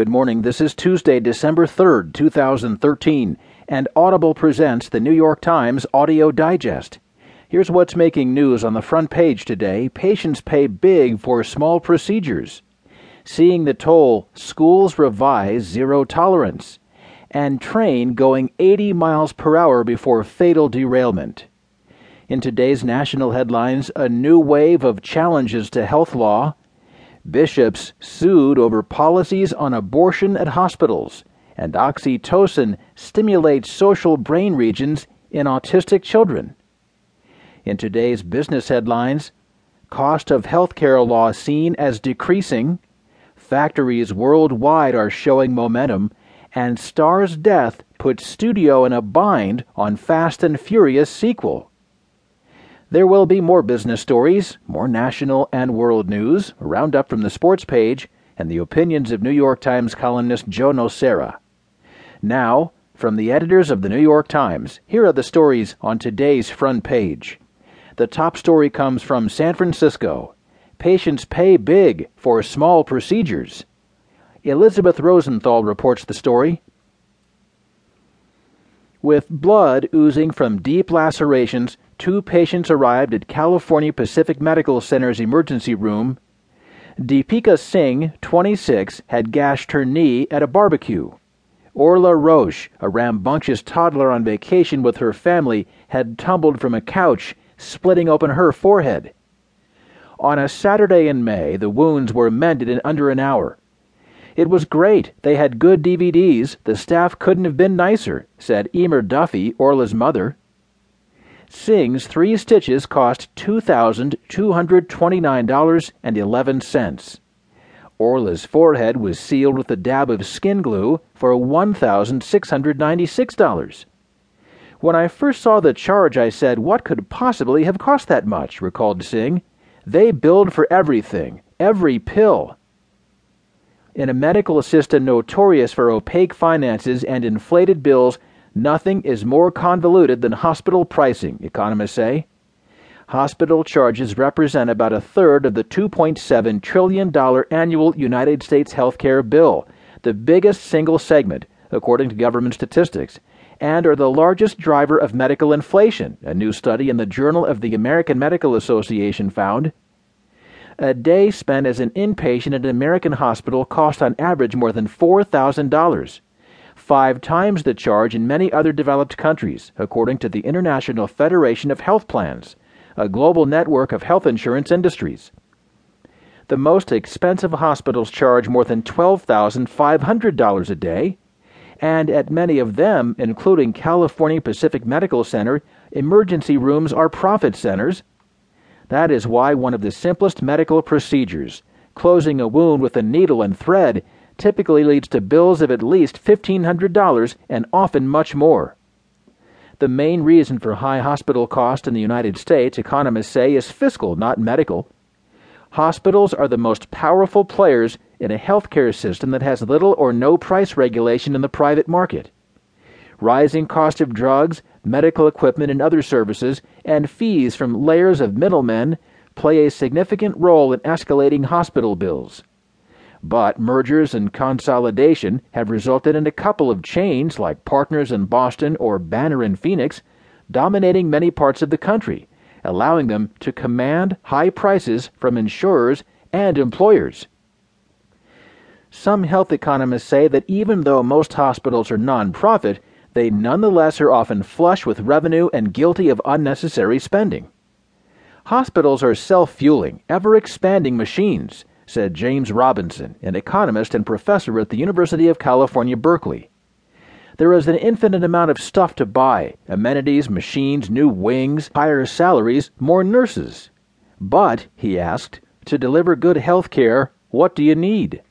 Good morning. This is Tuesday, December 3rd, 2013, and Audible presents the New York Times Audio Digest. Here's what's making news on the front page today Patients pay big for small procedures. Seeing the toll, schools revise zero tolerance. And train going 80 miles per hour before fatal derailment. In today's national headlines, a new wave of challenges to health law Bishops sued over policies on abortion at hospitals, and oxytocin stimulates social brain regions in autistic children. In today's business headlines, cost of healthcare law seen as decreasing, factories worldwide are showing momentum, and Star's death puts studio in a bind on Fast and Furious sequel. There will be more business stories, more national and world news, a roundup from the sports page, and the opinions of New York Times columnist Joe Nocera. Now, from the editors of the New York Times, here are the stories on today's front page. The top story comes from San Francisco. Patients pay big for small procedures. Elizabeth Rosenthal reports the story. With blood oozing from deep lacerations, two patients arrived at California Pacific Medical Center's emergency room. Deepika Singh, 26, had gashed her knee at a barbecue. Orla Roche, a rambunctious toddler on vacation with her family, had tumbled from a couch, splitting open her forehead. On a Saturday in May, the wounds were mended in under an hour. It was great. They had good DVDs. The staff couldn't have been nicer, said Emer Duffy, Orla's mother. Singh's three stitches cost $2,229.11. Orla's forehead was sealed with a dab of skin glue for $1,696. When I first saw the charge, I said, What could possibly have cost that much? recalled Singh. They billed for everything, every pill. In a medical system notorious for opaque finances and inflated bills, Nothing is more convoluted than hospital pricing, economists say. Hospital charges represent about a third of the $2.7 trillion annual United States healthcare bill, the biggest single segment, according to government statistics, and are the largest driver of medical inflation, a new study in the Journal of the American Medical Association found. A day spent as an inpatient at an American hospital cost on average more than $4,000 five times the charge in many other developed countries, according to the International Federation of Health Plans, a global network of health insurance industries. The most expensive hospitals charge more than $12,500 a day, and at many of them, including California Pacific Medical Center, emergency rooms are profit centers. That is why one of the simplest medical procedures, closing a wound with a needle and thread, typically leads to bills of at least $1,500 and often much more. The main reason for high hospital costs in the United States, economists say, is fiscal, not medical. Hospitals are the most powerful players in a healthcare system that has little or no price regulation in the private market. Rising cost of drugs, medical equipment, and other services, and fees from layers of middlemen play a significant role in escalating hospital bills. But mergers and consolidation have resulted in a couple of chains like Partners in Boston or Banner in Phoenix dominating many parts of the country, allowing them to command high prices from insurers and employers. Some health economists say that even though most hospitals are nonprofit, they nonetheless are often flush with revenue and guilty of unnecessary spending. Hospitals are self fueling, ever expanding machines said James Robinson, an economist and professor at the University of California, Berkeley. There is an infinite amount of stuff to buy amenities, machines, new wings, higher salaries, more nurses. But, he asked, to deliver good health care, what do you need?